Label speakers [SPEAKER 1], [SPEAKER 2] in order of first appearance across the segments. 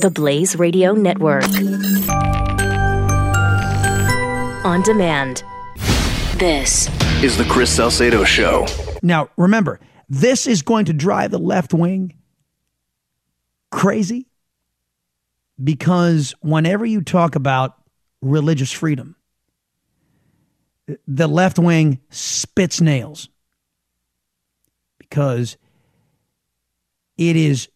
[SPEAKER 1] The Blaze Radio Network. On demand. This
[SPEAKER 2] is the Chris Salcedo Show.
[SPEAKER 3] Now, remember, this is going to drive the left wing crazy because whenever you talk about religious freedom, the left wing spits nails because it is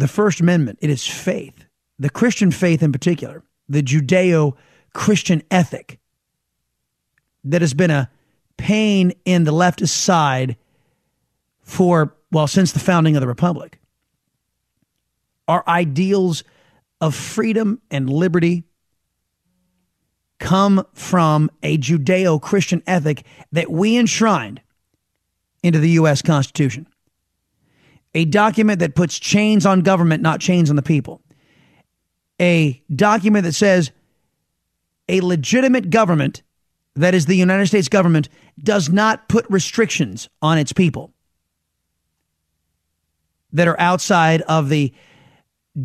[SPEAKER 3] the First Amendment, it is faith, the Christian faith in particular, the Judeo Christian ethic that has been a pain in the leftist side for, well, since the founding of the Republic. Our ideals of freedom and liberty come from a Judeo Christian ethic that we enshrined into the U.S. Constitution. A document that puts chains on government, not chains on the people. A document that says a legitimate government, that is the United States government, does not put restrictions on its people that are outside of the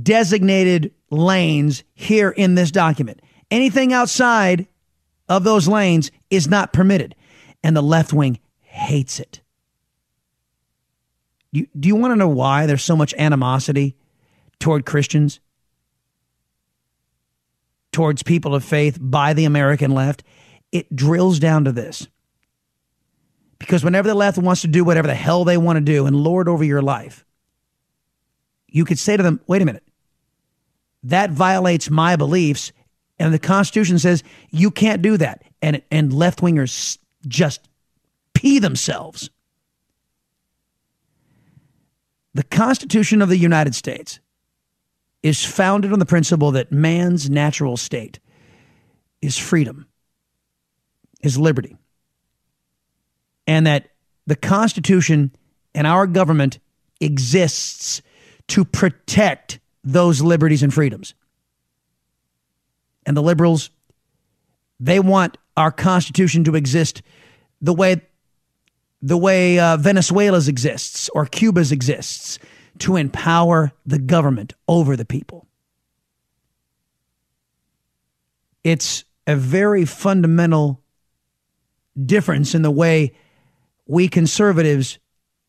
[SPEAKER 3] designated lanes here in this document. Anything outside of those lanes is not permitted. And the left wing hates it. You, do you want to know why there's so much animosity toward Christians, towards people of faith by the American left? It drills down to this. Because whenever the left wants to do whatever the hell they want to do and lord over your life, you could say to them, wait a minute, that violates my beliefs. And the Constitution says you can't do that. And, and left wingers just pee themselves. The Constitution of the United States is founded on the principle that man's natural state is freedom, is liberty, and that the Constitution and our government exists to protect those liberties and freedoms. And the liberals, they want our Constitution to exist the way the way uh, Venezuela's exists or Cuba's exists to empower the government over the people. It's a very fundamental difference in the way we conservatives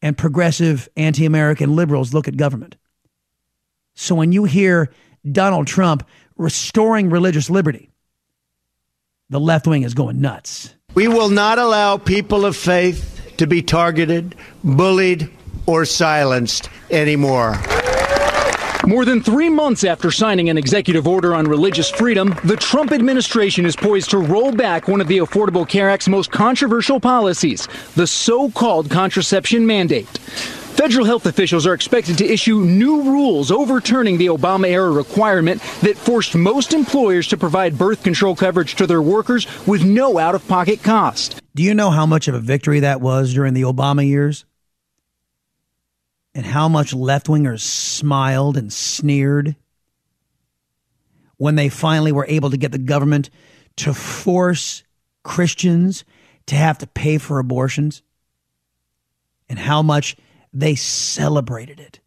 [SPEAKER 3] and progressive anti American liberals look at government. So when you hear Donald Trump restoring religious liberty, the left wing is going nuts.
[SPEAKER 4] We will not allow people of faith to be targeted, bullied, or silenced anymore.
[SPEAKER 5] More than three months after signing an executive order on religious freedom, the Trump administration is poised to roll back one of the Affordable Care Act's most controversial policies, the so called contraception mandate. Federal health officials are expected to issue new rules overturning the Obama era requirement that forced most employers to provide birth control coverage to their workers with no out of pocket cost.
[SPEAKER 3] Do you know how much of a victory that was during the Obama years? And how much left wingers smiled and sneered when they finally were able to get the government to force Christians to have to pay for abortions? And how much they celebrated it.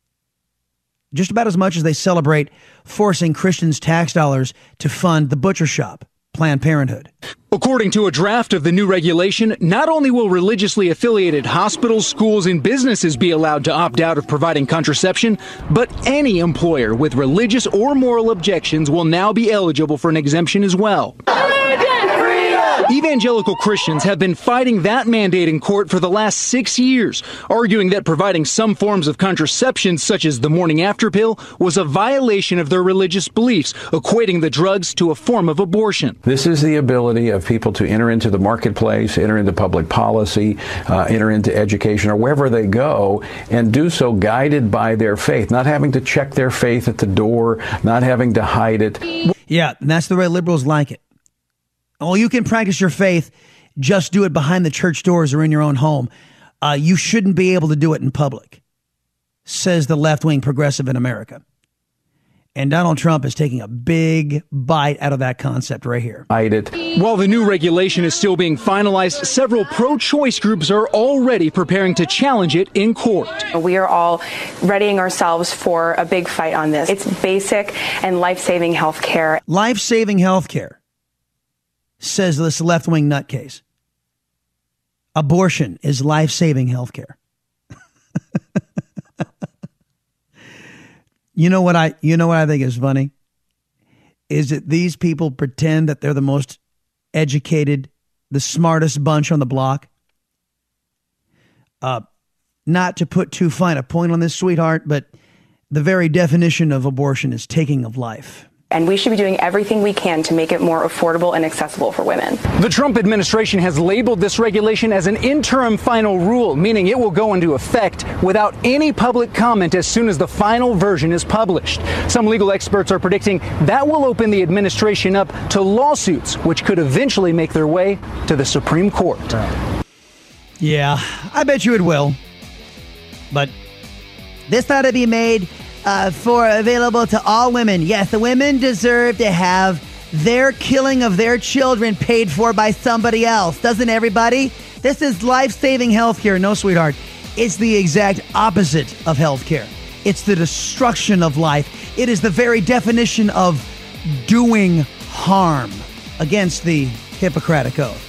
[SPEAKER 3] Just about as much as they celebrate forcing Christians' tax dollars to fund the butcher shop, Planned Parenthood.
[SPEAKER 5] According to a draft of the new regulation, not only will religiously affiliated hospitals, schools, and businesses be allowed to opt out of providing contraception, but any employer with religious or moral objections will now be eligible for an exemption as well. Evangelical Christians have been fighting that mandate in court for the last six years, arguing that providing some forms of contraception, such as the morning after pill, was a violation of their religious beliefs, equating the drugs to a form of abortion.
[SPEAKER 6] This is the ability of people to enter into the marketplace, enter into public policy, uh, enter into education, or wherever they go, and do so guided by their faith, not having to check their faith at the door, not having to hide it.
[SPEAKER 3] Yeah, that's the way liberals like it. Oh, you can practice your faith, just do it behind the church doors or in your own home. Uh, you shouldn't be able to do it in public, says the left wing progressive in America. And Donald Trump is taking a big bite out of that concept right here.
[SPEAKER 6] Hide it.
[SPEAKER 5] While the new regulation is still being finalized, several pro choice groups are already preparing to challenge it in court.
[SPEAKER 7] We are all readying ourselves for a big fight on this. It's basic and life saving health care.
[SPEAKER 3] Life saving health care, says this left wing nutcase. Abortion is life saving health care. you know what I you know what I think is funny? Is that these people pretend that they're the most educated, the smartest bunch on the block. Uh, not to put too fine a point on this, sweetheart, but the very definition of abortion is taking of life.
[SPEAKER 7] And we should be doing everything we can to make it more affordable and accessible for women.
[SPEAKER 5] The Trump administration has labeled this regulation as an interim final rule, meaning it will go into effect without any public comment as soon as the final version is published. Some legal experts are predicting that will open the administration up to lawsuits, which could eventually make their way to the Supreme Court.
[SPEAKER 3] Yeah, I bet you it will. But this ought to be made uh, for available to all women. Yes, the women deserve to have their killing of their children paid for by somebody else. Doesn't everybody? This is life saving healthcare. No, sweetheart. It's the exact opposite of healthcare. It's the destruction of life. It is the very definition of doing harm against the Hippocratic Oath.